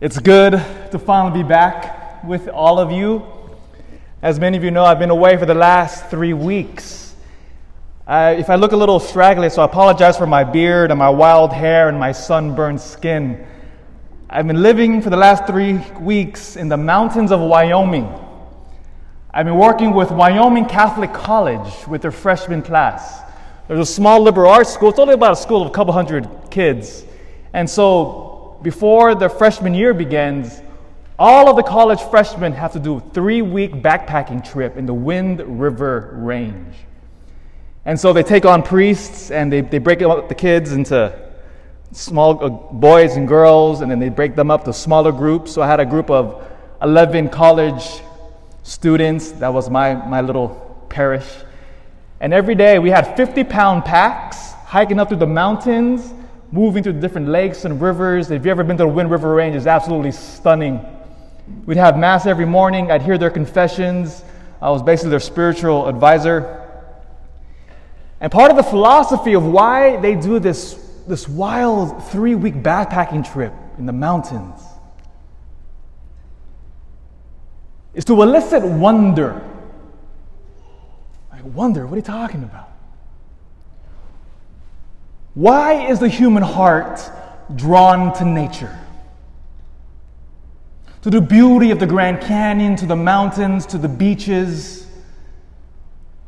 It's good to finally be back with all of you. As many of you know, I've been away for the last three weeks. Uh, if I look a little straggly, so I apologize for my beard and my wild hair and my sunburned skin. I've been living for the last three weeks in the mountains of Wyoming. I've been working with Wyoming Catholic College with their freshman class. There's a small liberal arts school, it's only about a school of a couple hundred kids. And so before the freshman year begins, all of the college freshmen have to do a three week backpacking trip in the Wind River Range. And so they take on priests and they, they break up the kids into small uh, boys and girls, and then they break them up to smaller groups. So I had a group of 11 college students. That was my, my little parish. And every day we had 50 pound packs hiking up through the mountains moving through different lakes and rivers. If you've ever been to the Wind River Range, it's absolutely stunning. We'd have mass every morning. I'd hear their confessions. I was basically their spiritual advisor. And part of the philosophy of why they do this, this wild three week backpacking trip in the mountains is to elicit wonder. Like, wonder, what are you talking about? Why is the human heart drawn to nature? To the beauty of the Grand Canyon, to the mountains, to the beaches.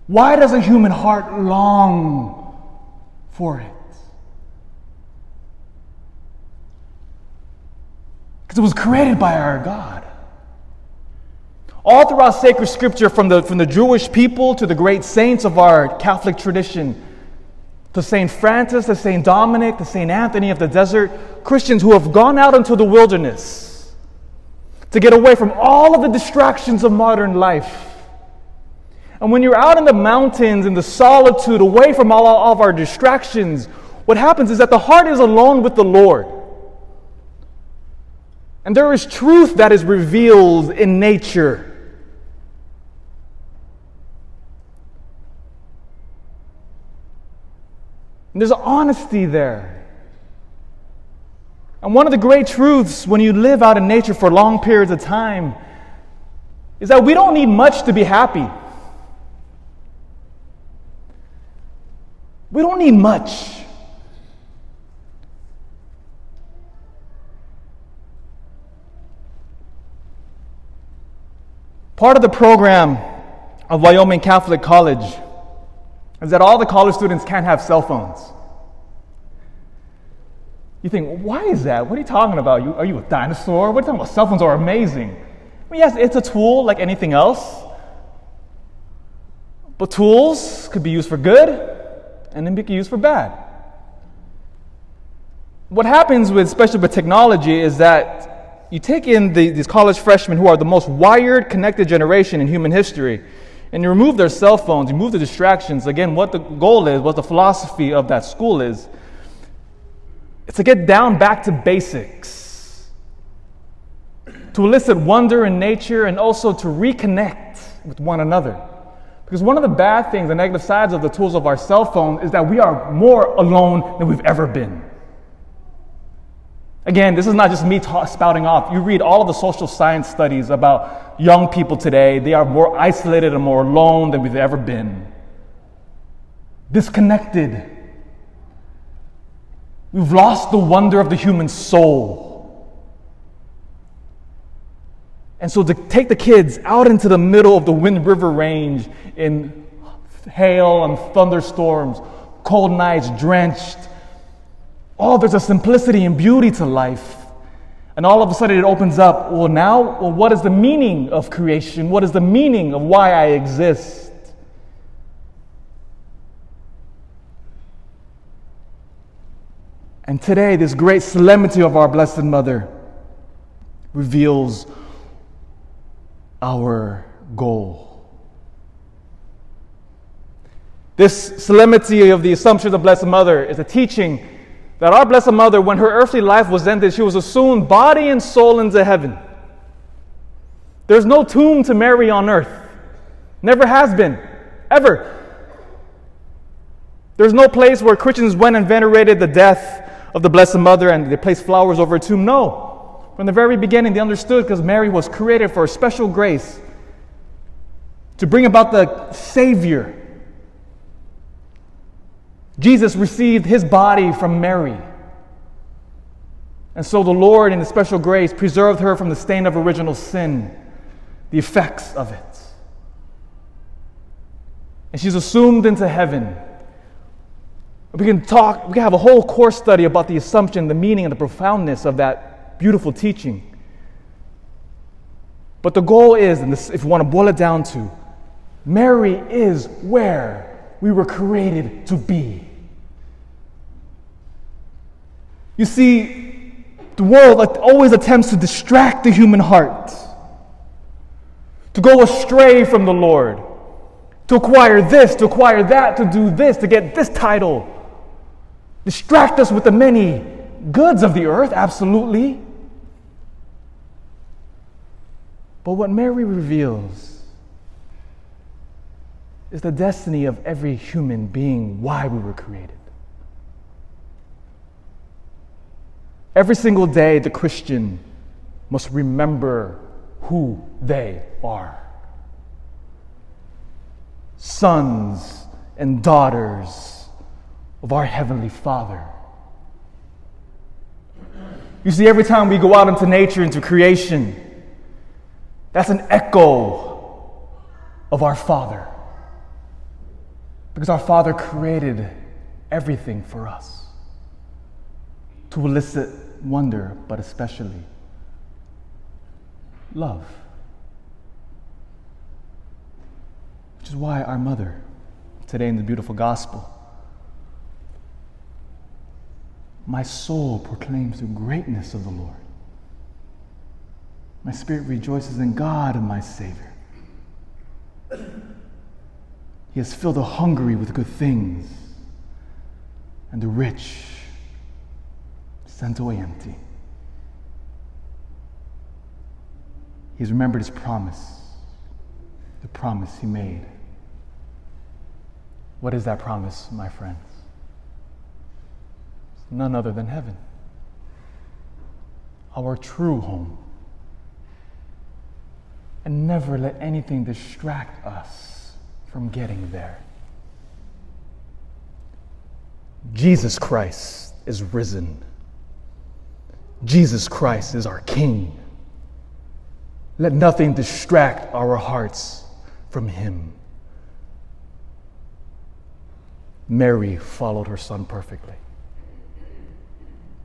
Why does a human heart long for it? Because it was created by our God. All throughout sacred scripture, from the, from the Jewish people to the great saints of our Catholic tradition, to St. Francis, to St. Dominic, to St. Anthony of the desert, Christians who have gone out into the wilderness to get away from all of the distractions of modern life. And when you're out in the mountains, in the solitude, away from all, all of our distractions, what happens is that the heart is alone with the Lord. And there is truth that is revealed in nature. And there's honesty there. And one of the great truths when you live out in nature for long periods of time is that we don't need much to be happy. We don't need much. Part of the program of Wyoming Catholic College is that all the college students can't have cell phones. You think, why is that? What are you talking about? You, are you a dinosaur? What are you talking about? Cell phones are amazing. Well, yes, it's a tool like anything else. But tools could be used for good and then be used for bad. What happens with, especially with technology, is that you take in the, these college freshmen who are the most wired, connected generation in human history, and you remove their cell phones, you remove the distractions. Again, what the goal is, what the philosophy of that school is, it's to get down back to basics, to elicit wonder in nature, and also to reconnect with one another. Because one of the bad things, the negative sides of the tools of our cell phone, is that we are more alone than we've ever been. Again, this is not just me ta- spouting off. You read all of the social science studies about young people today, they are more isolated and more alone than we've ever been. Disconnected. We've lost the wonder of the human soul. And so to take the kids out into the middle of the Wind River Range in hail and thunderstorms, cold nights, drenched, Oh, there's a simplicity and beauty to life. And all of a sudden it opens up. Well, now, well, what is the meaning of creation? What is the meaning of why I exist? And today, this great solemnity of our Blessed Mother reveals our goal. This solemnity of the Assumption of the Blessed Mother is a teaching that our Blessed Mother, when her earthly life was ended, she was assumed body and soul into heaven. There's no tomb to Mary on earth. Never has been, ever. There's no place where Christians went and venerated the death of the Blessed Mother and they placed flowers over a tomb. No. From the very beginning, they understood because Mary was created for a special grace to bring about the Savior. Jesus received his body from Mary. And so the Lord, in His special grace, preserved her from the stain of original sin, the effects of it. And she's assumed into heaven. We can talk, we can have a whole course study about the assumption, the meaning, and the profoundness of that beautiful teaching. But the goal is, and this, if you want to boil it down to, Mary is where we were created to be. You see, the world always attempts to distract the human heart, to go astray from the Lord, to acquire this, to acquire that, to do this, to get this title, distract us with the many goods of the earth, absolutely. But what Mary reveals is the destiny of every human being, why we were created. Every single day, the Christian must remember who they are sons and daughters of our Heavenly Father. You see, every time we go out into nature, into creation, that's an echo of our Father. Because our Father created everything for us to elicit wonder, but especially love. Which is why our mother, today in the beautiful gospel, my soul proclaims the greatness of the Lord. My spirit rejoices in God my Savior. He has filled the hungry with good things, and the rich sent away empty. He's remembered his promise, the promise he made. What is that promise, my friends? It's none other than heaven, our true home. And never let anything distract us from getting there. Jesus Christ is risen. Jesus Christ is our King. Let nothing distract our hearts from Him. Mary followed her son perfectly.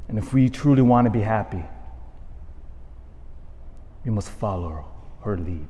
And if we truly want to be happy, we must follow her lead.